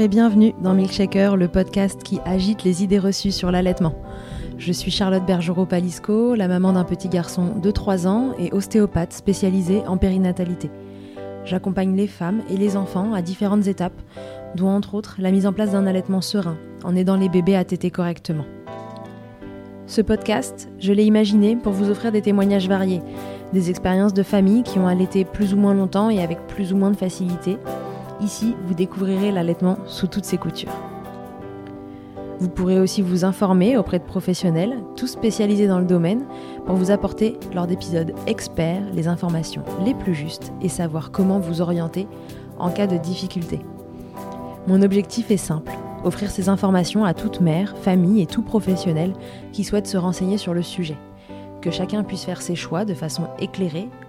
Et bienvenue dans Milkshaker, le podcast qui agite les idées reçues sur l'allaitement. Je suis Charlotte Bergerot-Palisco, la maman d'un petit garçon de 3 ans et ostéopathe spécialisée en périnatalité. J'accompagne les femmes et les enfants à différentes étapes, dont entre autres la mise en place d'un allaitement serein, en aidant les bébés à téter correctement. Ce podcast, je l'ai imaginé pour vous offrir des témoignages variés, des expériences de familles qui ont allaité plus ou moins longtemps et avec plus ou moins de facilité. Ici, vous découvrirez l'allaitement sous toutes ses coutures. Vous pourrez aussi vous informer auprès de professionnels, tous spécialisés dans le domaine, pour vous apporter, lors d'épisodes experts, les informations les plus justes et savoir comment vous orienter en cas de difficulté. Mon objectif est simple, offrir ces informations à toute mère, famille et tout professionnel qui souhaite se renseigner sur le sujet. Que chacun puisse faire ses choix de façon éclairée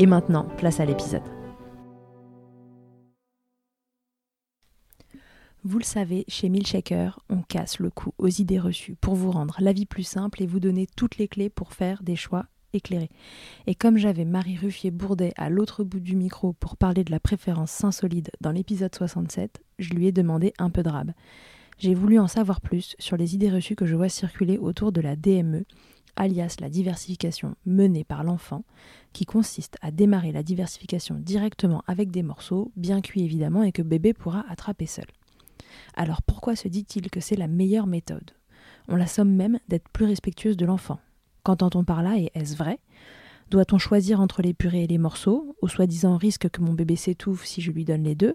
Et maintenant, place à l'épisode. Vous le savez, chez Milkshaker, on casse le cou aux idées reçues pour vous rendre la vie plus simple et vous donner toutes les clés pour faire des choix éclairés. Et comme j'avais Marie Ruffier-Bourdet à l'autre bout du micro pour parler de la préférence Saint-Solide dans l'épisode 67, je lui ai demandé un peu de rab. J'ai voulu en savoir plus sur les idées reçues que je vois circuler autour de la DME, alias la diversification menée par l'enfant, qui consiste à démarrer la diversification directement avec des morceaux, bien cuits évidemment, et que bébé pourra attraper seul. Alors pourquoi se dit-il que c'est la meilleure méthode? On la somme même d'être plus respectueuse de l'enfant. Qu'entend-on par là et est-ce vrai? Doit-on choisir entre les purées et les morceaux, au soi-disant risque que mon bébé s'étouffe si je lui donne les deux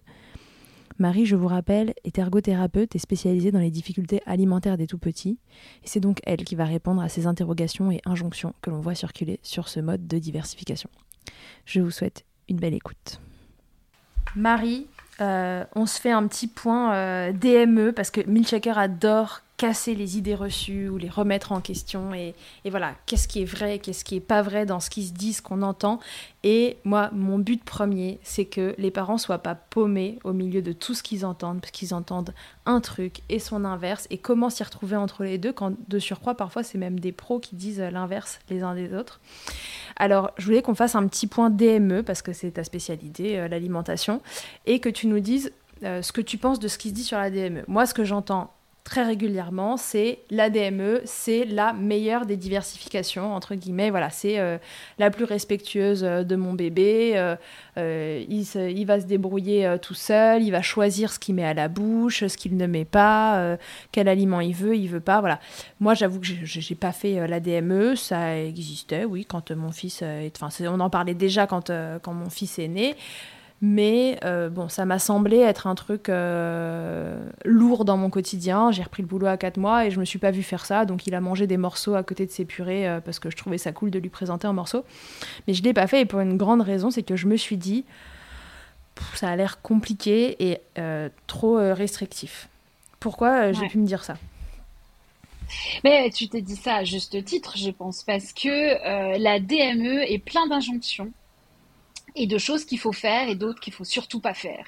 Marie, je vous rappelle, est ergothérapeute et spécialisée dans les difficultés alimentaires des tout-petits, et c'est donc elle qui va répondre à ces interrogations et injonctions que l'on voit circuler sur ce mode de diversification. Je vous souhaite une belle écoute. Marie, euh, on se fait un petit point euh, DME parce que Milchaker adore casser les idées reçues ou les remettre en question et, voilà, qu'est-ce qui est vrai, qu'est-ce qui est pas vrai dans ce qui se dit, ce qu'on entend. Et moi, mon but premier, c'est que les parents soient pas paumés au milieu de tout ce qu'ils entendent, parce qu'ils entendent un truc et son inverse, et comment s'y retrouver entre les deux, quand de surcroît, parfois, c'est même des pros qui disent l'inverse les uns des autres. Alors, je voulais qu'on fasse un petit point DME, parce que c'est ta spécialité, euh, l'alimentation, et que tu nous dises euh, ce que tu penses de ce qui se dit sur la DME. Moi, ce que j'entends très régulièrement, c'est la DME, c'est la meilleure des diversifications, entre guillemets. Voilà, c'est euh, la plus respectueuse euh, de mon bébé. Euh, il, va se débrouiller tout seul, il va choisir ce qu'il met à la bouche, ce qu'il ne met pas, quel aliment il veut, il veut pas. Voilà. Moi, j'avoue que je n'ai pas fait la DME, ça existait, oui, quand mon fils. Enfin, on en parlait déjà quand, quand mon fils est né. Mais euh, bon, ça m'a semblé être un truc euh, lourd dans mon quotidien. J'ai repris le boulot à 4 mois et je me suis pas vue faire ça. Donc il a mangé des morceaux à côté de ses purées euh, parce que je trouvais ça cool de lui présenter un morceau. Mais je l'ai pas fait et pour une grande raison, c'est que je me suis dit, ça a l'air compliqué et trop restrictif. Pourquoi j'ai pu me dire ça? Mais tu t'es dit ça à juste titre, je pense, parce que la DME est plein d'injonctions et de choses qu'il faut faire et d'autres qu'il faut surtout pas faire.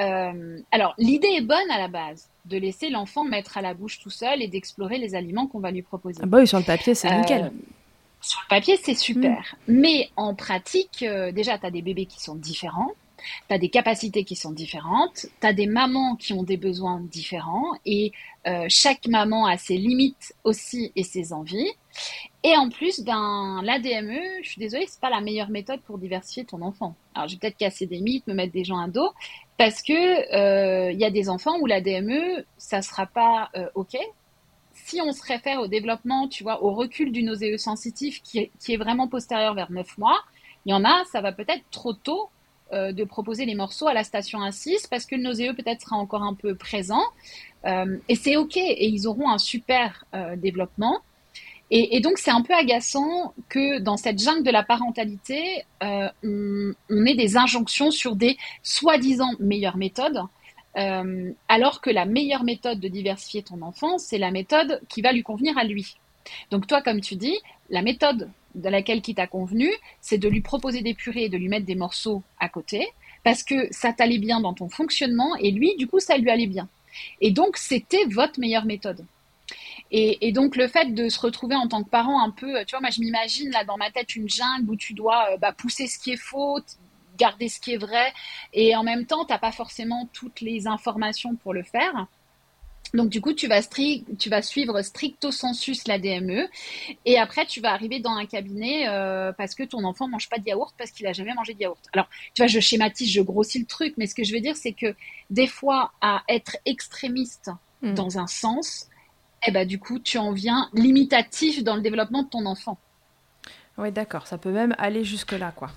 Euh, alors, l'idée est bonne à la base, de laisser l'enfant mettre à la bouche tout seul et d'explorer les aliments qu'on va lui proposer. Ah bah oui, sur le papier, c'est nickel. Euh, sur le papier, c'est super. Mm. Mais en pratique, euh, déjà, tu as des bébés qui sont différents. Tu as des capacités qui sont différentes, tu as des mamans qui ont des besoins différents et euh, chaque maman a ses limites aussi et ses envies. Et en plus, ben, l'ADME, je suis désolée, c'est pas la meilleure méthode pour diversifier ton enfant. Alors, je vais peut-être casser des mythes, me mettre des gens à dos, parce que euh, il y a des enfants où l'ADME, ça sera pas euh, OK. Si on se réfère au développement, tu vois, au recul du nauséeux sensitif qui est, qui est vraiment postérieur vers 9 mois, il y en a, ça va peut-être trop tôt euh, de proposer les morceaux à la station 1-6 parce que le nauséeux peut-être sera encore un peu présent. Euh, et c'est OK, et ils auront un super euh, développement. Et, donc c'est un peu agaçant que dans cette jungle de la parentalité, on, ait des injonctions sur des soi-disant meilleures méthodes, Euh, alors que la meilleure méthode de diversifier ton enfant, c'est la méthode qui va lui convenir à lui. Donc toi, comme tu dis, la méthode de laquelle qui t'a convenu, c'est de lui proposer des purées et de lui mettre des morceaux à côté, parce que ça t'allait bien dans ton fonctionnement, et lui, du coup, ça lui allait bien. Et donc, c'était votre meilleure méthode. Et, donc le fait de se retrouver en tant que parent un peu, tu vois, moi je m'imagine là dans ma tête une jungle où tu dois euh, bah, pousser ce qui est faux, garder ce qui est vrai, et en même temps, tu n'as pas forcément toutes les informations pour le faire. Donc du coup, tu vas, tu vas suivre stricto sensus la DME et après tu vas arriver dans un cabinet euh, parce que ton enfant mange pas de yaourt parce qu'il a jamais mangé de yaourt. Alors tu vois, je schématise, je grossis le truc, mais ce que je veux dire, c'est que des fois, à être extrémiste hmm. dans un sens, eh ben du coup, tu en viens limitatif dans le développement de ton enfant. Oui, d'accord. Ça peut même aller jusque là, quoi.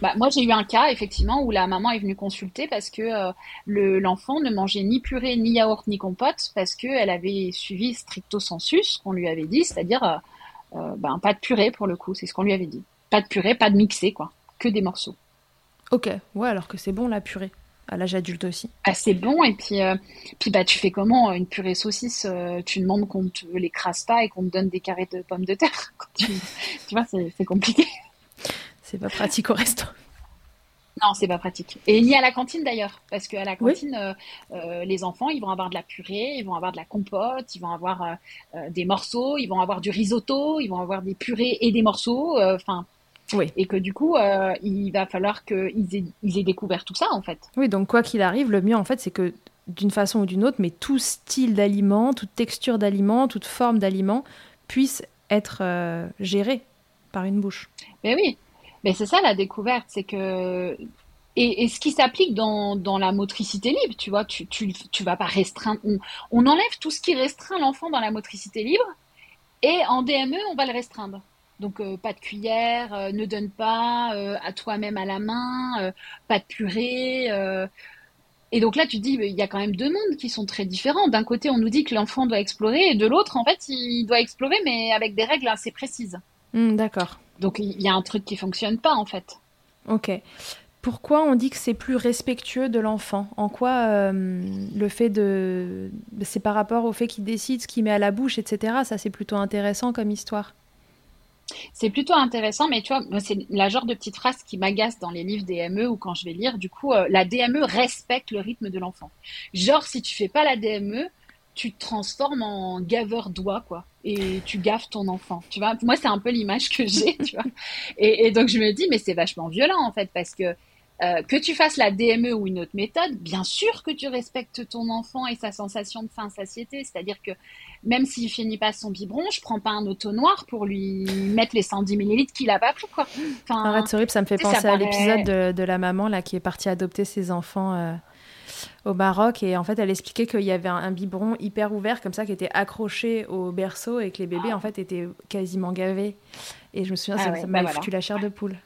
Bah, moi, j'ai eu un cas, effectivement, où la maman est venue consulter parce que euh, l'enfant ne mangeait ni purée, ni yaourt, ni compote, parce qu'elle avait suivi stricto sensus, qu'on lui avait dit, c'est-à-dire euh, euh, ben, pas de purée pour le coup, c'est ce qu'on lui avait dit. Pas de purée, pas de mixé, quoi, que des morceaux. Ok, ouais, alors que c'est bon la purée, à l'âge adulte aussi. Ah, c'est bon, et puis, puis bah, tu fais comment Une purée saucisse, tu demandes qu'on te l'écrase pas et qu'on te donne des carrés de pommes de terre. tu, tu vois, c'est compliqué. C'est pas pratique au resto. Non, c'est pas pratique. Et ni à la cantine d'ailleurs, parce qu'à la cantine, euh, euh, les enfants, ils vont avoir de la purée, ils vont avoir de la compote, ils vont avoir euh, des morceaux, ils vont avoir du risotto, ils vont avoir des purées et des morceaux. Enfin. Oui. Et que du coup, il va falloir qu'ils aient, ils aient découvert tout ça en fait. Oui, donc quoi qu'il arrive, le mieux en fait, c'est que d'une façon ou d'une autre, mais tout style d'aliment, toute texture d'aliment, toute forme d'aliment puisse être géré par une bouche. Mais oui, mais c'est ça la découverte, c'est que et, ce qui s'applique dans, dans, la motricité libre, tu vois, tu, tu, tu vas pas restreindre. On, enlève tout ce qui restreint l'enfant dans la motricité libre, et en DME, on va le restreindre. Donc euh, pas de cuillère, euh, ne donne pas euh, à toi-même à la main, pas de purée. Et donc là, tu te dis, il y a quand même deux mondes qui sont très différents. D'un côté, on nous dit que l'enfant doit explorer, et de l'autre, en fait, il doit explorer, mais avec des règles assez précises. Hmm, d'accord. Donc il y a un truc qui fonctionne pas en fait. Ok. Pourquoi on dit que c'est plus respectueux de l'enfant? En quoi le fait de... C'est par rapport au fait qu'il décide ce qu'il met à la bouche, etc. Ça, c'est plutôt intéressant comme histoire? C'est plutôt intéressant, mais tu vois, c'est la genre de petite phrase qui m'agace dans les livres DME ou quand je vais lire. Du coup, euh, la DME respecte le rythme de l'enfant. Genre, si tu fais pas la DME, tu te transformes en gaveur d'oie, quoi. Et tu gaffes ton enfant. Tu vois, moi, c'est un peu l'image que j'ai, tu vois. Et, donc, je me dis, mais c'est vachement violent, en fait, parce que euh, que tu fasses la DME ou une autre méthode, bien sûr que tu respectes ton enfant et sa sensation de faim, satiété. C'est-à-dire que même s'il finit pas son biberon, je prends pas un auto noir pour lui mettre les 110 millilitres qu'il a pas pris, quoi. Enfin, Arrête, horrible, ça me fait penser à l'épisode de, la maman là qui est partie adopter ses enfants. Euh, au Maroc et en fait elle expliquait qu'il y avait un, biberon hyper ouvert comme ça qui était accroché au berceau et que les bébés en fait étaient quasiment gavés et je me souviens ah ça, m'a bah foutu la chair de poule.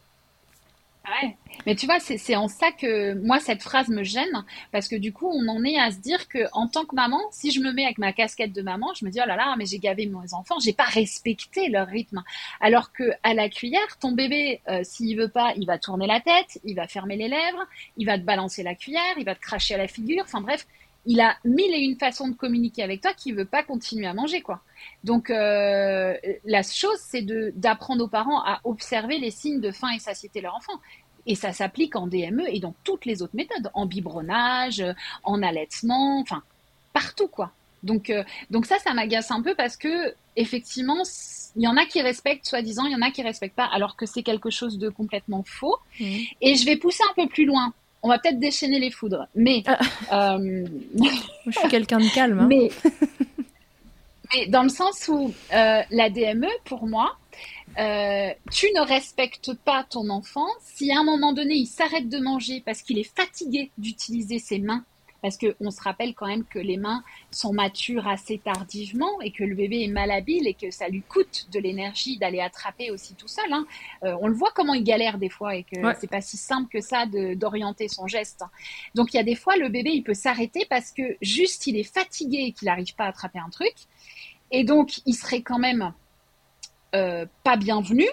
Ouais. Mais tu vois, c'est en ça que moi, cette phrase me gêne, parce que du coup, on en est à se dire que en tant que maman, si je me mets avec ma casquette de maman, je me dis, oh là là, mais j'ai gavé mes enfants, j'ai pas respecté leur rythme. Alors que à la cuillère, ton bébé, euh, s'il veut pas, il va tourner la tête, il va fermer les lèvres, il va te balancer la cuillère, il va te cracher à la figure, enfin bref, il a mille et une façons de communiquer avec toi qui veut pas continuer à manger, quoi. Donc, euh, la chose, c'est d'apprendre aux parents à observer les signes de faim et satiété de leur enfant. Et ça s'applique en DME et dans toutes les autres méthodes, en biberonnage, en allaitement, enfin, partout, quoi. Donc, euh, donc ça, ça m'agace un peu parce que, effectivement, il y en a qui respectent, soi-disant, il y en a qui respectent pas, alors que c'est quelque chose de complètement faux. Mmh. Et je vais pousser un peu plus loin. On va peut-être déchaîner les foudres, mais... Ah. Euh, je suis quelqu'un de calme. Hein. Mais, mais dans le sens où euh, la DME, pour moi, euh, tu ne respectes pas ton enfant si à un moment donné il s'arrête de manger parce qu'il est fatigué d'utiliser ses mains. Parce qu'on se rappelle quand même que les mains sont matures assez tardivement et que le bébé est malhabile et que ça lui coûte de l'énergie d'aller attraper aussi tout seul. Hein. Euh, on le voit comment il galère des fois et que c'est pas si simple que ça d'orienter son geste. Donc il y a des fois le bébé il peut s'arrêter parce que juste il est fatigué et qu'il n'arrive pas à attraper un truc. Et donc il serait quand même euh, pas bienvenu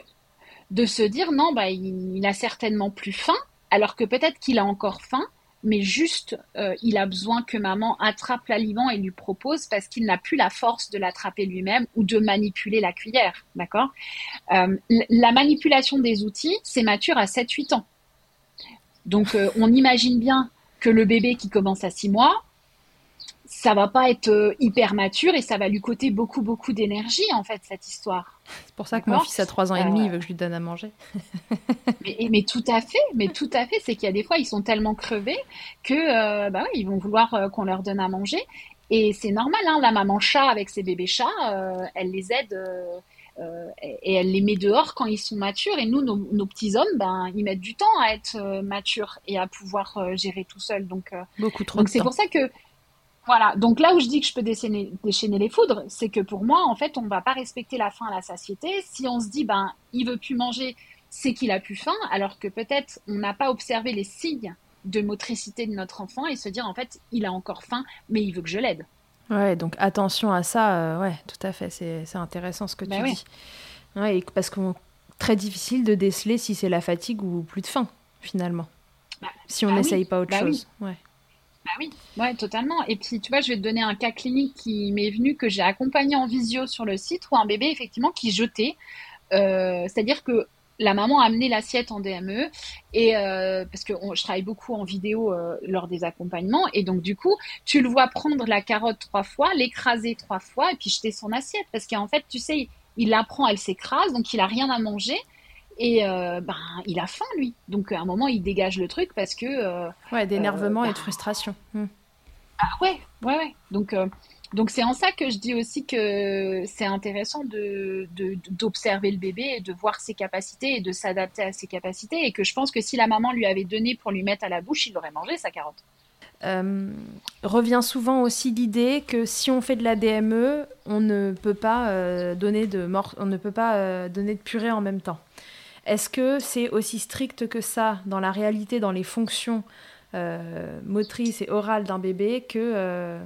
de se dire non, bah, il, a certainement plus faim, alors que peut-être qu'il a encore faim, mais juste euh, il a besoin que maman attrape l'aliment et lui propose parce qu'il n'a plus la force de l'attraper lui-même ou de manipuler la cuillère, d'accord? Euh, La manipulation des outils, c'est mature à 7-8 ans. Donc euh, on imagine bien que le bébé qui commence à 6 mois, ça va pas être euh, hyper mature et ça va lui coûter beaucoup beaucoup d'énergie en fait cette histoire. C'est pour ça que mon fils a 3 ans et demi, il veut que je lui donne à manger. mais, mais, tout à fait, mais tout à fait, c'est qu'il y a des fois ils sont tellement crevés que euh, bah ils vont vouloir euh, qu'on leur donne à manger. Et c'est normal hein, la maman chat avec ses bébés chats, elle les aide et elle les met dehors quand ils sont matures. Et nous nos, petits hommes ben ils mettent du temps à être matures et à pouvoir gérer tout seul. Donc beaucoup trop donc c'est pour ça que voilà, donc là où je dis que je peux déchaîner, déchaîner les foudres, c'est que pour moi, en fait, on ne va pas respecter la faim à la satiété. Si on se dit, ben, il veut plus manger, c'est qu'il a plus faim, alors que peut-être on n'a pas observé les signes de motricité de notre enfant et se dire, en fait, il a encore faim, mais il veut que je l'aide. Ouais, donc attention à ça, euh, ouais, tout à fait, c'est intéressant ce que ben tu dis. Ouais, parce que très difficile de déceler si c'est la fatigue ou plus de faim, finalement. Bah, si on bah n'essaye pas autre bah chose. Ouais. Bah oui, ouais, totalement. Et puis, tu vois, je vais te donner un cas clinique qui m'est venu, que j'ai accompagné en visio sur le site, où un bébé, effectivement, qui jetait. Euh, c'est-à-dire que la maman a amené l'assiette en DME et euh, parce que je travaille beaucoup en vidéo euh, lors des accompagnements et donc du coup tu le vois prendre la carotte trois fois, l'écraser trois fois et puis jeter son assiette parce qu'en fait tu sais il la prend, elle s'écrase donc il a rien à manger et euh, ben, il a faim, lui. Donc, à un moment, il dégage le truc parce que. Euh, ouais, d'énervement et de bah, frustration. Hmm. Ah, ouais, ouais, ouais. Donc, euh, donc c'est en ça que je dis aussi que c'est intéressant de, d'observer le bébé et de voir ses capacités et de s'adapter à ses capacités. Et que je pense que si la maman lui avait donné pour lui mettre à la bouche, il aurait mangé sa carotte. revient souvent aussi l'idée que si on fait de la DME, on ne peut pas donner de mort, on ne peut pas donner de purée en même temps. Est-ce que c'est aussi strict que ça dans la réalité, dans les fonctions euh, motrices et orales d'un bébé que, euh,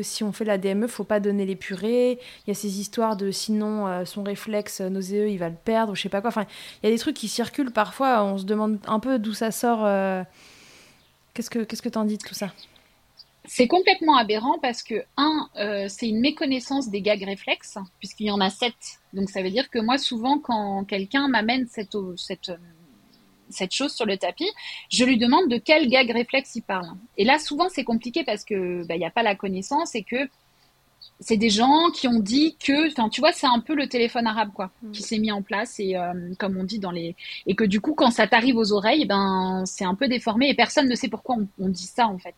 si on fait la DME, faut pas donner les purées Il y a ces histoires de sinon euh, son réflexe nauséeux, il va le perdre, je sais pas quoi. Enfin, il y a des trucs qui circulent parfois, on se demande un peu d'où ça sort. Qu'est-ce que qu'est-ce que t'en dis de tout ça? C'est complètement aberrant parce que, un, euh, c'est une méconnaissance des gags réflexes, puisqu'il y en a sept. Donc ça veut dire que moi, souvent, quand quelqu'un m'amène cette, cette, cette chose sur le tapis, je lui demande de quel gag réflexe il parle. Et là, souvent, c'est compliqué parce que bah, il n'y a pas la connaissance et que c'est des gens qui ont dit que, enfin, tu vois, c'est un peu le téléphone arabe, quoi, mm. qui s'est mis en place et euh, comme on dit dans les, et que du coup, quand ça t'arrive aux oreilles, ben, c'est un peu déformé et personne ne sait pourquoi on, dit ça en fait.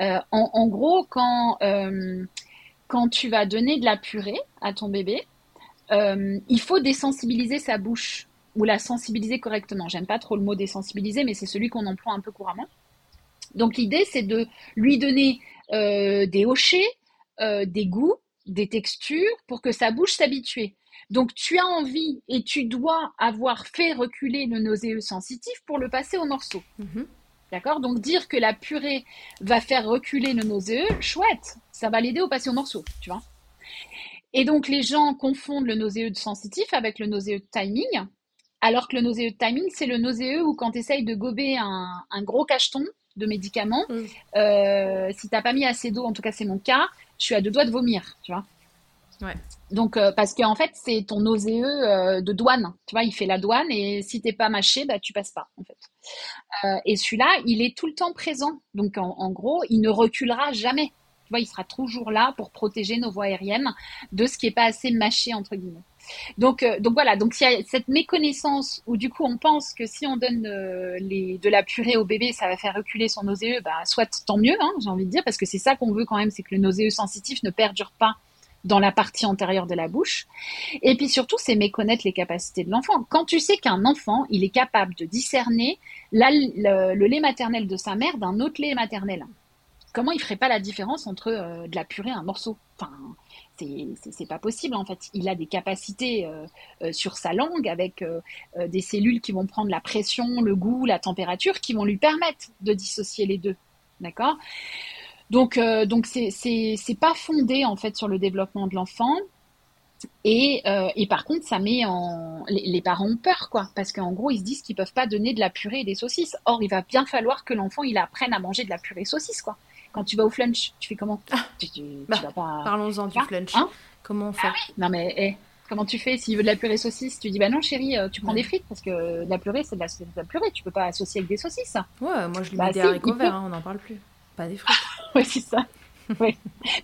Euh, en, gros, quand euh, quand tu vas donner de la purée à ton bébé, il faut désensibiliser sa bouche ou la sensibiliser correctement. J'aime pas trop le mot désensibiliser, mais c'est celui qu'on emploie un peu couramment. Donc l'idée, c'est de lui donner des hochets, euh, des goûts, des textures pour que sa bouche s'habitue. Donc tu as envie et tu dois avoir fait reculer le nauséeux sensitif pour le passer au morceau. Mhm. D'accord? Donc dire que la purée va faire reculer le nauséeux, chouette, ça va l'aider au passer au morceau, tu vois? Et donc les gens confondent le nauséeux de sensitif avec le nauséeux de timing, alors que le nauséeux de timing, c'est le nauséeux où quand tu essayes de gober un, gros cacheton de médicaments, euh, si tu n'as pas mis assez d'eau, en tout cas c'est mon cas, je suis à deux doigts de vomir, tu vois. Ouais. Donc, euh, parce qu'en fait, c'est ton nauséeux euh, de douane. Tu vois, il fait la douane et si t'es pas mâché, bah, tu passes pas, en fait. Euh, et celui-là, il est tout le temps présent. Donc, en, gros, il ne reculera jamais. Tu vois, il sera toujours là pour protéger nos voies aériennes de ce qui est pas assez mâché, entre guillemets. Donc, euh, donc voilà, donc il y a cette méconnaissance où du coup on pense que si on donne euh, de la purée au bébé, ça va faire reculer son nauséeux, bah, soit tant mieux, hein, j'ai envie de dire, parce que c'est ça qu'on veut quand même, c'est que le nauséeux sensitif ne perdure pas dans la partie antérieure de la bouche. Et puis surtout, c'est méconnaître les capacités de l'enfant. Quand tu sais qu'un enfant, il est capable de discerner le, lait maternel de sa mère d'un autre lait maternel, comment il ferait pas la différence entre euh, de la purée et un morceau? Enfin, c'est pas possible en fait. Il a des capacités euh, euh, sur sa langue avec euh, des cellules qui vont prendre la pression, le goût, la température, qui vont lui permettre de dissocier les deux. D'accord? Donc donc c'est pas fondé en fait sur le développement de l'enfant. Et, et, par contre, ça met en les, parents ont peur, quoi, parce qu'en gros, ils se disent qu'ils peuvent pas donner de la purée et des saucisses. Or, il va bien falloir que l'enfant il apprenne à manger de la purée et saucisses, quoi. Quand tu vas au flunch, tu fais comment ah. tu, bah, vas pas... Parlons-en du flunch. Hein comment on fait ah Non mais eh, comment tu fais s'il veut de la purée saucisse Tu dis bah non chérie, euh, tu prends des frites parce que la purée c'est de, la, purée, tu peux pas associer avec des saucisses. Ouais, moi je lui bah, mets des haricots verts, hein, on n'en parle plus. Pas des frites. ouais, c'est ça.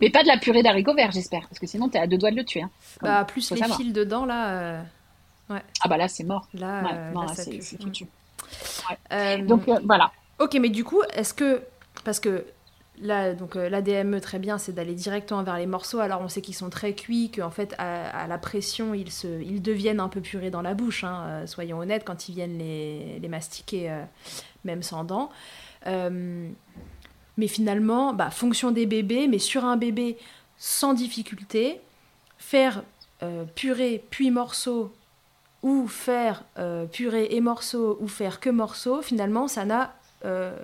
Mais pas de la purée d'haricots verts, j'espère, parce que sinon t'es à deux doigts de le tuer. Hein. Bah, plus les fils dedans, là. Euh, ouais. Ah, bah là, c'est mort. Là, euh, non, là, c'est foutu. Euh, Donc, voilà. Ok, mais du coup, est-ce que. Parce que là, donc l'ADME, très bien, c'est d'aller directement vers les morceaux. Alors, on sait qu'ils sont très cuits, qu'en fait, à, la pression, ils, se, ils deviennent un peu purés dans la bouche. Hein, soyons honnêtes, quand ils viennent les, les mastiquer, même sans dents. Mais finalement, bah, fonction des bébés, mais sur un bébé sans difficulté, faire euh, purée puis morceau ou faire euh, purée et morceau ou faire que morceau, finalement, ça n'a euh,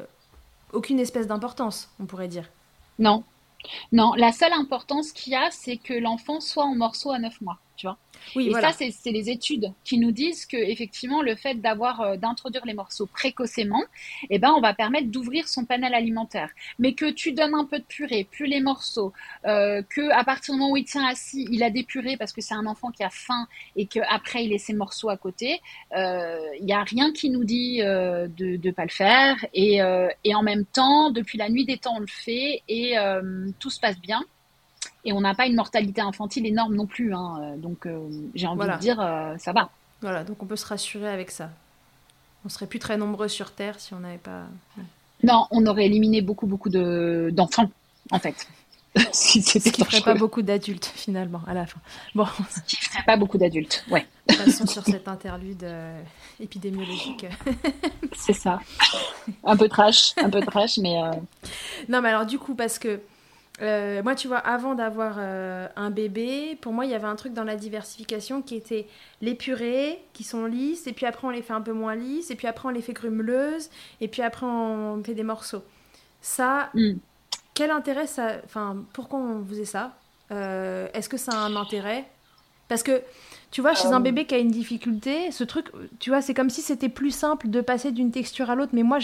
aucune espèce d'importance, on pourrait dire. Non. Non, la seule importance qu'il y a, c'est que l'enfant soit en morceau à 9 mois, tu vois. Oui, et ça, c'est les études qui nous disent que effectivement, le fait d'avoir euh, d'introduire les morceaux précocement, eh ben, on va permettre d'ouvrir son panel alimentaire. Mais que tu donnes un peu de purée, plus les morceaux, euh, que à partir du moment où il tient assis, il a des purées parce que c'est un enfant qui a faim et qu'après il laisse ses morceaux à côté, euh, il n'y a rien qui nous dit euh, de ne pas le faire. Et, et en même temps, depuis la nuit des temps, on le fait et tout se passe bien et on n'a pas une mortalité infantile énorme non plus. Hein. Euh, donc euh, j'ai envie de dire, euh, ça va. Voilà, donc on peut se rassurer avec ça. On serait plus très nombreux sur Terre si on n'avait pas. Non, on aurait éliminé beaucoup, beaucoup de... d'enfants, en fait. si Ce qui ne ferait pas beaucoup d'adultes, finalement, à la fin. Bon. Ce qui ne ferait pas beaucoup d'adultes, ouais. Passons sur cette interlude épidémiologique. C'est ça. Un peu trash, un peu trash, mais... Non, mais alors du coup, parce que euh, moi, tu vois, avant d'avoir euh, un bébé, pour moi, il y avait un truc dans la diversification qui était les purées qui sont lisses, et puis après, on les fait un peu moins lisses, et puis après, on les fait grumeleuses, et puis après, on fait des morceaux. Ça, mm. quel intérêt ça. Enfin, pourquoi on faisait ça? Euh, Est-ce que ça a un intérêt? Parce que, tu vois, chez un bébé qui a une difficulté, ce truc, tu vois, c'est comme si c'était plus simple de passer d'une texture à l'autre, mais moi,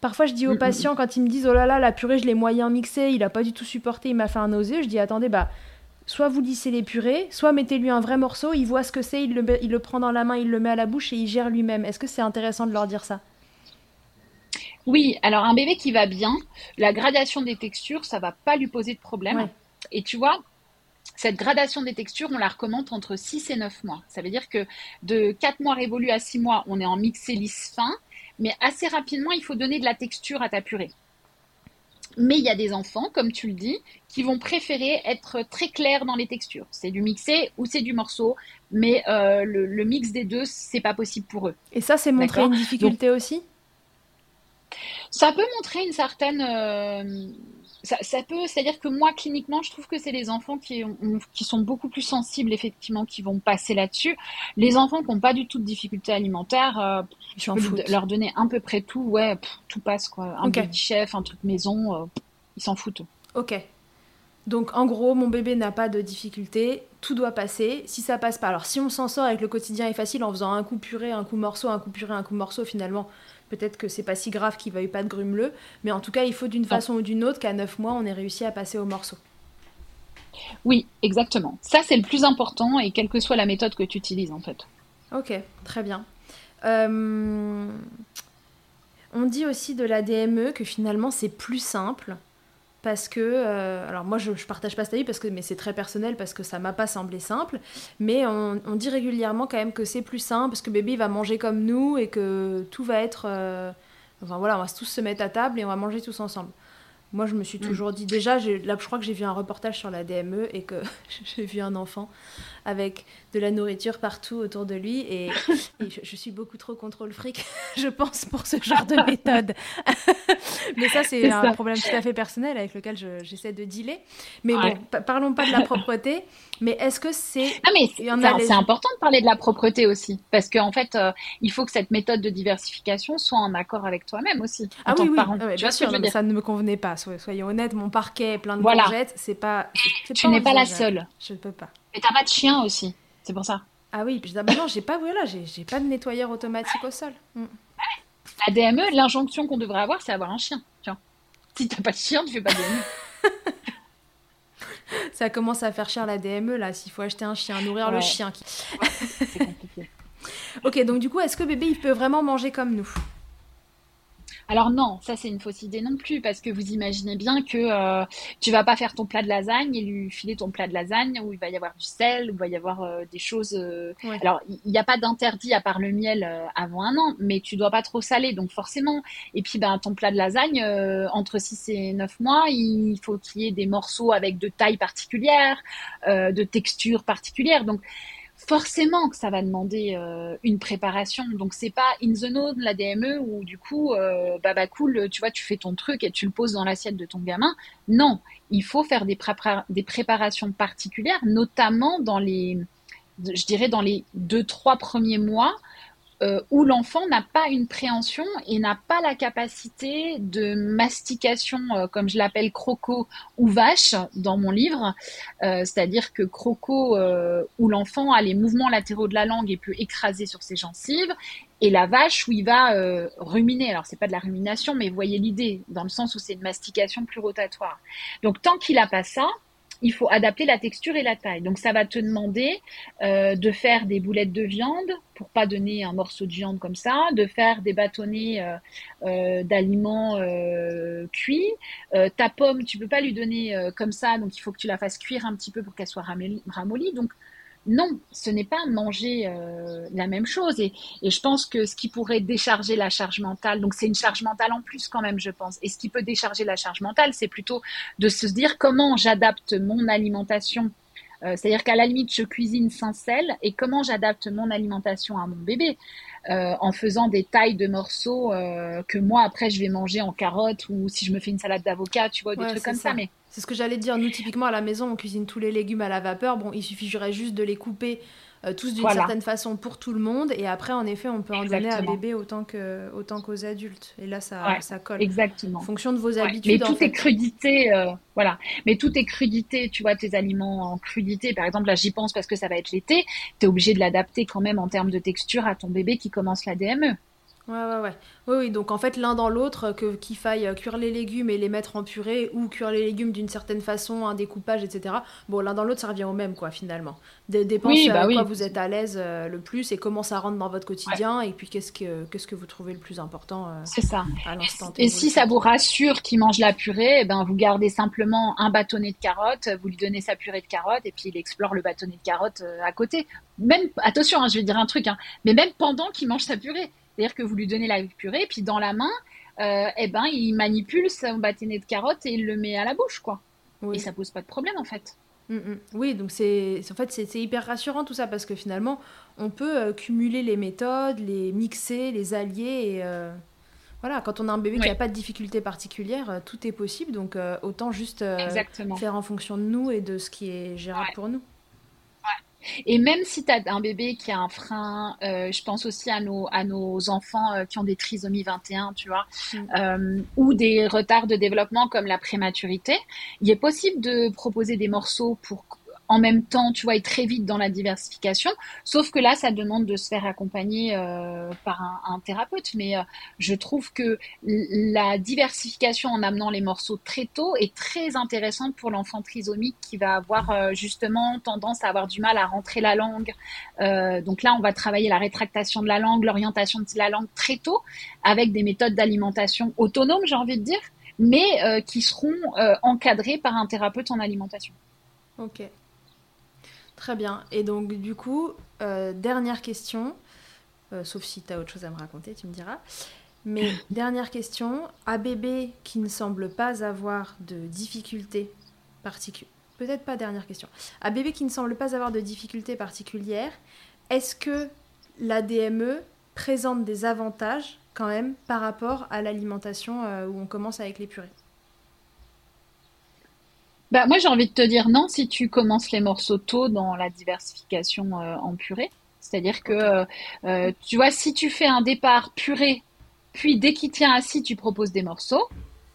Parfois, je dis aux mm, mm, patients, mm. quand ils me disent Oh là là, la purée, je l'ai moyen mixée, il a pas du tout supporté, il m'a fait un nausée, je dis Attendez, bah, soit vous lissez les purées, soit mettez-lui un vrai morceau, il voit ce que c'est, il le, il le prend dans la main, il le met à la bouche et il gère lui-même. Est-ce que c'est intéressant de leur dire ça? Oui, alors un bébé qui va bien, la gradation des textures, ça va pas lui poser de problème. Et tu vois, cette gradation des textures, on la recommande entre 6 et 9 mois. Ça veut dire que de 4 mois révolus à 6 mois, on est en mixé lisse fin mais assez rapidement, il faut donner de la texture à ta purée. Mais il y a des enfants, comme tu le dis, qui vont préférer être très clairs dans les textures. C'est du mixé ou c'est du morceau, mais euh, le, mix des deux, c'est pas possible pour eux. Et ça, c'est montrer une difficulté aussi? Ça peut montrer une certaine euh, ça, peut, c'est-à-dire que moi, cliniquement, je trouve que c'est les enfants qui, qui sont beaucoup plus sensibles, effectivement, qui vont passer là-dessus. Les enfants qui n'ont pas du tout de difficultés alimentaires, euh, je peux leur donner à peu près tout, ouais, tout passe, quoi. Un okay. chef, un truc maison, euh, ils s'en foutent. Ok. Donc, en gros, mon bébé n'a pas de difficultés, tout doit passer. Si ça passe pas, alors si on s'en sort avec le quotidien est facile en faisant un coup purée, un coup morceau, un coup purée, un coup morceau, finalement, Peut-être que c'est pas si grave qu'il veuille pas de grumeleux, mais en tout cas, il faut d'une façon ou d'une autre qu'à 9 mois, on ait réussi à passer au morceau. Oui, exactement. Ça, c'est le plus important, et quelle que soit la méthode que tu utilises, en fait. Ok, très bien. Euh, on dit aussi de la DME que finalement, c'est plus simple parce que euh, alors moi je, je, partage pas cet avis parce que mais c'est très personnel parce que ça m'a pas semblé simple mais on, dit régulièrement quand même que c'est plus simple parce que bébé va manger comme nous et que tout va être euh, enfin voilà on va tous se mettre à table et on va manger tous ensemble moi je me suis mm. toujours dit déjà là je crois que j'ai vu un reportage sur la DME et que j'ai vu un enfant avec de la nourriture partout autour de lui et, je, suis beaucoup trop contrôle fric, je pense, pour ce genre de méthode. mais ça, c'est un problème tout à fait personnel avec lequel j'essaie de dealer. Mais bon, parlons pas de la propreté. Mais est-ce que c'est... Non, mais c'est important de parler de la propreté aussi. Parce qu'en fait, euh, il faut que cette méthode de diversification soit en accord avec toi-même aussi. Ah oui, oui. Ah bien sûr, ça ne me convenait pas. Soyons honnêtes, mon parquet plein de voilà. c'est pas... Tu n'es pas la seule. Je ne peux pas. Mais t'as pas de chien aussi, c'est pour ça. Ah oui, puis, ah bah non, j'ai pas, voilà, j'ai pas de nettoyeur automatique au sol. Mm. La DME, l'injonction qu'on devrait avoir, c'est avoir un chien. Tiens, si t'as pas de chien, tu fais pas de DME. Ça commence à faire cher la DME là, s'il faut acheter un chien, nourrir le chien. c'est compliqué. ok, donc du coup, est-ce que bébé il peut vraiment manger comme nous? Alors non, ça c'est une fausse idée non plus parce que vous imaginez bien que euh, tu vas pas faire ton plat de lasagne et lui filer ton plat de lasagne où il va y avoir du sel, où il va y avoir euh, des choses. Euh, alors il n'y a pas d'interdit à part le miel avant un an, mais tu dois pas trop saler donc forcément. Et puis ben ton plat de lasagne entre 6 et 9 mois, il faut qu'il y ait des morceaux avec de taille particulière, de texture particulière. Donc forcément que ça va demander euh, une préparation. Donc c'est pas in the zone la DME où du coup euh, bah, bah cool, tu vois, tu fais ton truc et tu le poses dans l'assiette de ton gamin. Non, il faut faire des, des préparations particulières, notamment dans les, je dirais dans les deux trois premiers mois euh, où l'enfant n'a pas une préhension et n'a pas la capacité de mastication, euh, comme je l'appelle croco ou vache dans mon livre, euh, c'est-à-dire que croco où l'enfant a les mouvements latéraux de la langue et peut écraser sur ses gencives, et la vache où il va ruminer. Alors c'est pas de la rumination, mais vous voyez l'idée dans le sens où c'est une mastication plus rotatoire. Donc tant qu'il a pas ça, il faut adapter la texture et la taille. Donc ça va te demander euh, de faire des boulettes de viande pour pas donner un morceau de viande comme ça, de faire des bâtonnets euh, euh, d'aliments cuits. ta pomme, tu peux pas lui donner comme ça, donc il faut que tu la fasses cuire un petit peu pour qu'elle soit ramollie. Donc non, ce n'est pas manger euh, la même chose. Et, je pense que ce qui pourrait décharger la charge mentale, donc c'est une charge mentale en plus quand même, je pense. Et ce qui peut décharger la charge mentale, c'est plutôt de se dire comment j'adapte mon alimentation. Euh, c'est-à-dire qu'à la limite, je cuisine sans sel et comment j'adapte mon alimentation à mon bébé? Euh, en faisant des tailles de morceaux que moi après je vais manger en carottes ou si je me fais une salade d'avocat, tu vois, des trucs comme ça. Mais c'est ce que j'allais dire. Nous, typiquement, à la maison, on cuisine tous les légumes à la vapeur. Bon, il suffirait juste de les couper euh, tous d'une certaine façon pour tout le monde. Et après, en effet, on peut en donner à bébé autant que autant qu'aux adultes. Et là, ça, ça colle. Exactement. En fonction de vos habitudes. Mais tout est crudité, euh, voilà. Mais tout est crudité. Tu vois, tes aliments en crudité. Par exemple, là, j'y pense parce que ça va être l'été. Tu es obligé de l'adapter quand même en termes de texture à ton bébé qui commence la DME. Ouais, ouais, ouais. Oui, oui, donc en fait, l'un dans l'autre, que, qu'il faille euh, cuire les légumes et les mettre en purée, ou cuire les légumes d'une certaine façon, un découpage, etc. Bon, l'un dans l'autre, ça revient au même, quoi, finalement. Dépend oui, bah quoi vous êtes à l'aise euh, le plus et comment ça rentre dans votre quotidien, et puis qu'est-ce que, qu'est-ce que vous trouvez le plus important euh, C'est ça. à l'instant Et si ça vous rassure qu'il mange la purée, eh ben, vous gardez simplement un bâtonnet de carottes, vous lui donnez sa purée de carottes, et puis il explore le bâtonnet de carottes à côté. Même, attention, hein, je vais dire un truc, hein, mais même pendant qu'il mange sa purée c'est-à-dire que vous lui donnez la purée, puis dans la main, euh, eh ben, il manipule son bâtonnet de carotte et il le met à la bouche, quoi. Et ça pose pas de problème, en fait. Mm, mm. Oui, donc c'est en fait c'est hyper rassurant tout ça parce que finalement on peut euh, cumuler les méthodes, les mixer, les allier et euh, voilà quand on a un bébé qui n'a pas de difficulté particulière, tout est possible donc autant juste faire en fonction de nous et de ce qui est gérable pour nous. Et même si tu as un bébé qui a un frein, euh, je pense aussi à nos, à nos enfants euh, qui ont des trisomies 21, tu vois, mm. euh, ou des retards de développement comme la prématurité, il est possible de proposer des morceaux pour en même temps, tu vois, et très vite dans la diversification. Sauf que là, ça demande de se faire accompagner euh, par un, thérapeute. Mais euh, je trouve que la diversification en amenant les morceaux très tôt est très intéressante pour l'enfant trisomique qui va avoir euh, justement tendance à avoir du mal à rentrer la langue. donc là, on va travailler la rétractation de la langue, l'orientation de la langue très tôt avec des méthodes d'alimentation autonomes, j'ai envie de dire, mais qui seront encadrées par un thérapeute en alimentation. Ok. Très bien. Et donc, du coup, euh, dernière question, euh, sauf si tu as autre chose à me raconter, tu me diras. Mais dernière question, à bébé qui ne semble pas avoir de difficultés particulières, peut-être pas dernière question, à bébé qui ne semble pas avoir de difficultés particulières, est-ce que la DME présente des avantages quand même par rapport à l'alimentation euh, où on commence avec les purées? Bah, moi, j'ai envie de te dire non si tu commences les morceaux tôt dans la diversification euh, en purée. C'est-à-dire que, euh, euh, tu vois, si tu fais un départ purée, puis dès qu'il tient assis, tu proposes des morceaux,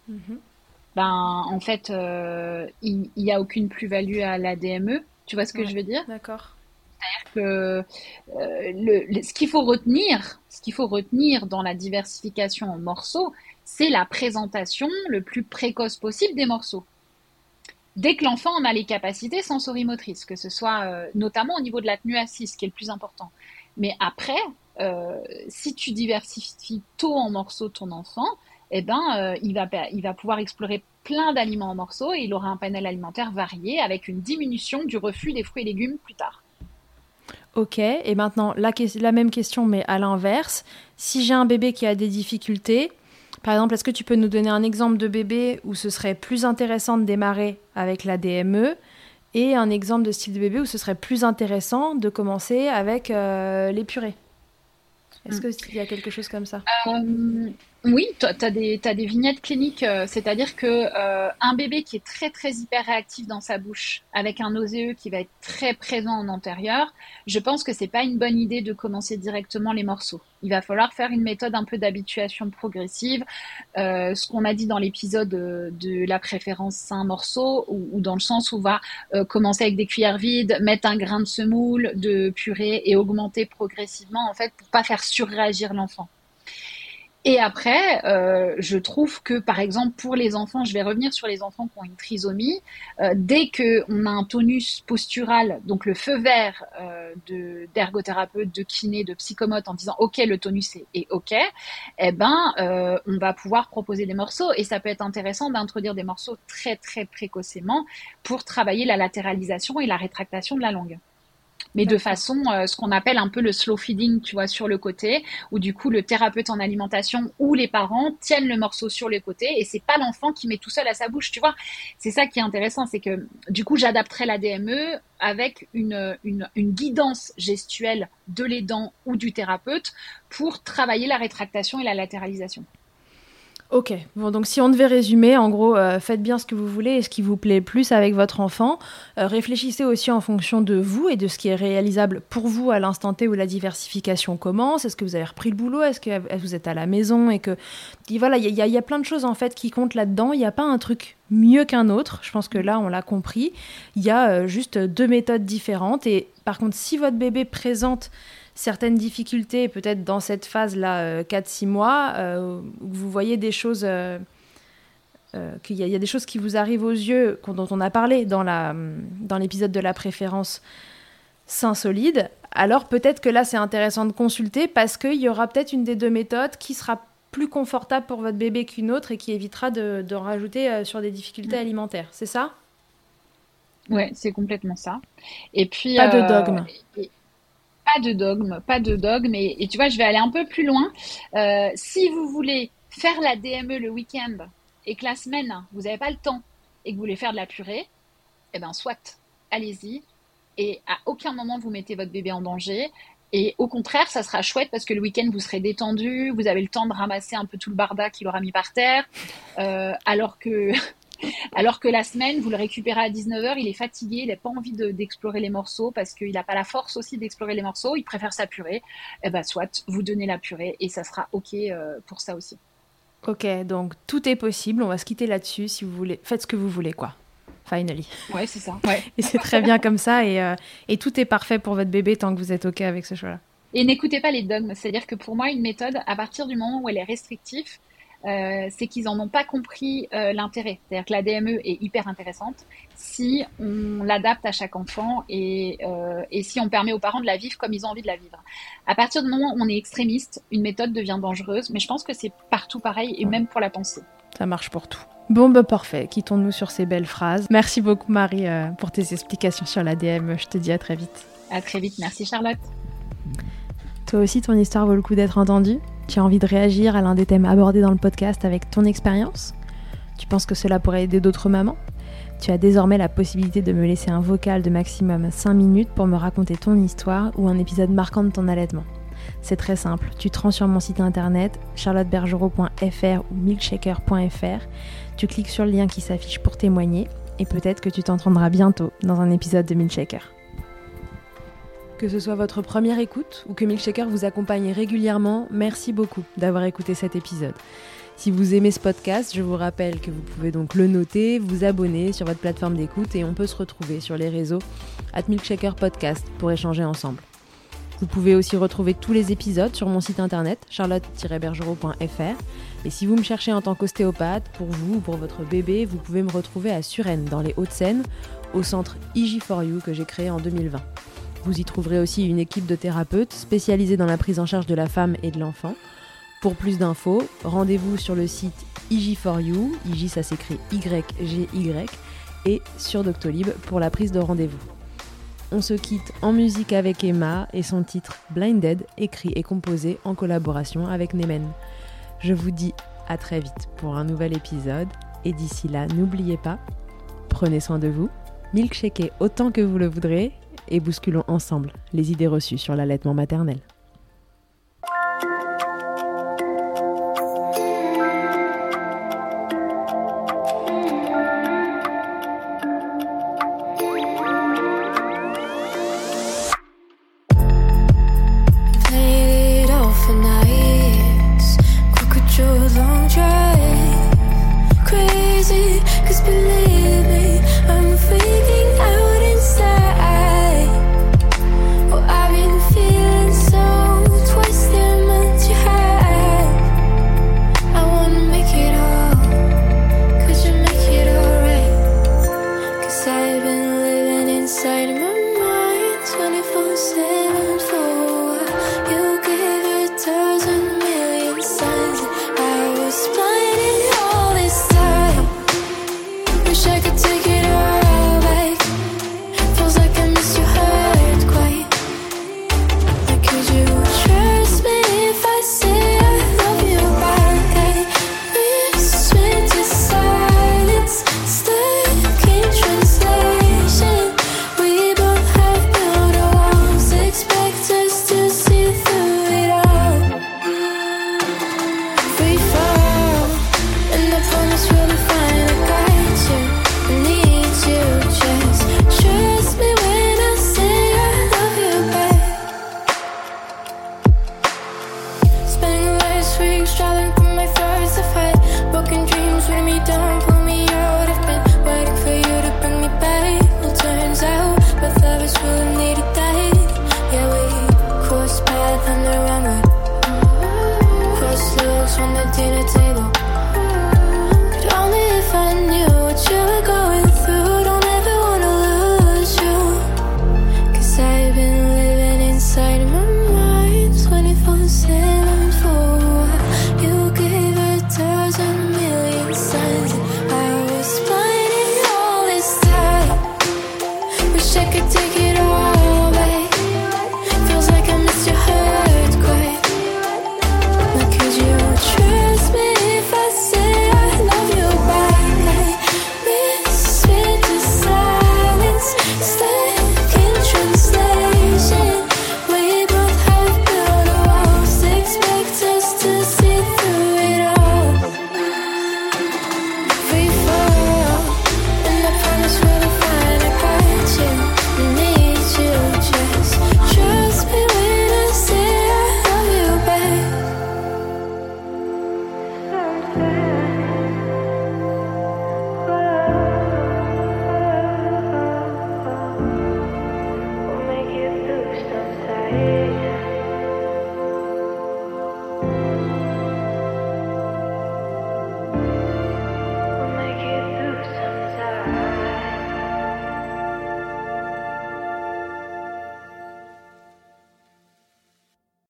mhm. ben, en fait, il n'y a aucune plus-value à la DME. Tu vois ce que je veux dire? D'accord. C'est-à-dire que le, ce qu'il faut retenir, ce qu'il faut retenir dans la diversification en morceaux, c'est la présentation le plus précoce possible des morceaux. Dès que l'enfant en a les capacités sensorimotrices, que ce soit notamment au niveau de la tenue assise, qui est le plus important. Mais après, euh, si tu diversifies tôt en morceaux ton enfant, eh ben, euh, il, va, pouvoir explorer plein d'aliments en morceaux et il aura un panel alimentaire varié avec une diminution du refus des fruits et légumes plus tard. Ok, et maintenant la même question mais à l'inverse. Si j'ai un bébé qui a des difficultés, par exemple, est-ce que tu peux nous donner un exemple de bébé où ce serait plus intéressant de démarrer avec la DME et un exemple de style de bébé où ce serait plus intéressant de commencer avec euh, les purées? Est-ce mm. qu'il y a quelque chose comme ça? Euh, Oui, tu des, des vignettes cliniques, euh, c'est-à-dire que euh, un bébé qui est très très hyper réactif dans sa bouche, avec un nauséeux qui va être très présent en antérieur, je pense que c'est pas une bonne idée de commencer directement les morceaux. Il va falloir faire une méthode un peu d'habituation progressive, ce qu'on a dit dans l'épisode de, la préférence sain morceau, ou, dans le sens où on va commencer avec des cuillères vides, mettre un grain de semoule, de purée et augmenter progressivement en fait pour pas faire surréagir l'enfant. Et après, euh, je trouve que, par exemple, pour les enfants, je vais revenir sur les enfants qui ont une trisomie, euh, dès qu'on a un tonus postural, donc le feu vert euh, d'ergothérapeute, de, kiné, de psychomote en disant OK, le tonus est, OK, eh ben, euh, on va pouvoir proposer des morceaux. Et ça peut être intéressant d'introduire des morceaux très très précocement pour travailler la latéralisation et la rétractation de la langue mais de façon, euh, ce qu'on appelle un peu le slow feeding, tu vois, sur le côté, où du coup le thérapeute en alimentation ou les parents tiennent le morceau sur les côtés et c'est pas l'enfant qui met tout seul à sa bouche, tu vois. C'est ça qui est intéressant, c'est que du coup j'adapterai la DME avec une, une, une guidance gestuelle de l'aidant ou du thérapeute pour travailler la rétractation et la latéralisation. Ok, bon, donc si on devait résumer, en gros, euh, faites bien ce que vous voulez et ce qui vous plaît plus avec votre enfant. Euh, réfléchissez aussi en fonction de vous et de ce qui est réalisable pour vous à l'instant T où la diversification commence. Est-ce que vous avez repris le boulot? Est-ce que vous êtes à la maison Et que voilà, il y, y, a plein de choses en fait qui comptent là-dedans. Il n'y a pas un truc mieux qu'un autre. Je pense que là, on l'a compris. Il y a euh, juste deux méthodes différentes. Et par contre, si votre bébé présente certaines difficultés, peut-être dans cette phase-là, 4-6 euh, mois, euh, vous voyez des choses, euh, qu'il y, a des choses qui vous arrivent aux yeux, dont on a parlé dans, la, dans l'épisode de la préférence sain solide, alors peut-être que là, c'est intéressant de consulter parce qu'il y aura peut-être une des deux méthodes qui sera plus confortable pour votre bébé qu'une autre et qui évitera de, de rajouter sur des difficultés alimentaires. C'est ça? Ouais, c'est complètement ça. Et puis pas de dogme pas de dogme, pas de dogme. Et, tu vois, je vais aller un peu plus loin. Euh, si vous voulez faire la DME le week-end et que la semaine, vous n'avez pas le temps et que vous voulez faire de la purée, eh ben soit, allez-y. Et à aucun moment vous mettez votre bébé en danger. Et au contraire, ça sera chouette parce que le week-end, vous serez détendu, vous avez le temps de ramasser un peu tout le barda qu'il aura mis par terre. Euh, alors que alors que la semaine, vous le récupérez à 19h, il est fatigué, il n'a pas envie d'explorer les morceaux parce qu'il n'a pas la force aussi d'explorer les morceaux, il préfère sa purée. Eh ben, soit, vous donnez la purée et ça sera OK euh, pour ça aussi. Ok, donc tout est possible, on va se quitter là-dessus si vous voulez. Faites ce que vous voulez, quoi. Finally. Ouais, c'est ça. et c'est très bien comme ça et, euh, et tout est parfait pour votre bébé tant que vous êtes OK avec ce choix-là. Et n'écoutez pas les dogmes, c'est-à-dire que pour moi, une méthode, à partir du moment où elle est restrictive, euh, c'est qu'ils n'en ont pas compris euh, l'intérêt. C'est-à-dire que la DME est hyper intéressante si on l'adapte à chaque enfant et, euh, et, si on permet aux parents de la vivre comme ils ont envie de la vivre. À partir du moment où on est extrémiste, une méthode devient dangereuse, mais je pense que c'est partout pareil et même pour la pensée. Ça marche pour tout. Bon, bah parfait. Quittons-nous sur ces belles phrases. Merci beaucoup, Marie, pour tes explications sur la DME. Je te dis à très vite. À très vite. Merci, Charlotte. Toi aussi, ton histoire vaut le coup d'être entendue tu as envie de réagir à l'un des thèmes abordés dans le podcast avec ton expérience? Tu penses que cela pourrait aider d'autres mamans? Tu as désormais la possibilité de me laisser un vocal de maximum 5 minutes pour me raconter ton histoire ou un épisode marquant de ton allaitement. C'est très simple, tu te rends sur mon site internet charlottebergerot.fr ou milkshaker.fr, tu cliques sur le lien qui s'affiche pour témoigner et peut-être que tu t'entendras bientôt dans un épisode de Milkshaker. Que ce soit votre première écoute ou que Milkshaker vous accompagne régulièrement, merci beaucoup d'avoir écouté cet épisode. Si vous aimez ce podcast, je vous rappelle que vous pouvez donc le noter, vous abonner sur votre plateforme d'écoute et on peut se retrouver sur les réseaux at Milkshaker Podcast pour échanger ensemble. Vous pouvez aussi retrouver tous les épisodes sur mon site internet charlotte-bergerot.fr. Et si vous me cherchez en tant qu'ostéopathe, pour vous ou pour votre bébé, vous pouvez me retrouver à Suresnes, dans les Hauts-de-Seine, au centre IG4U que j'ai créé en 2020. Vous y trouverez aussi une équipe de thérapeutes spécialisés dans la prise en charge de la femme et de l'enfant. Pour plus d'infos, rendez-vous sur le site IG4U, IG ça s'écrit Y-G-Y, et sur Doctolib pour la prise de rendez-vous. On se quitte en musique avec Emma et son titre Blinded, écrit et composé en collaboration avec Nemen. Je vous dis à très vite pour un nouvel épisode et d'ici là, n'oubliez pas, prenez soin de vous, milkshakez autant que vous le voudrez et bousculons ensemble les idées reçues sur l'allaitement maternel.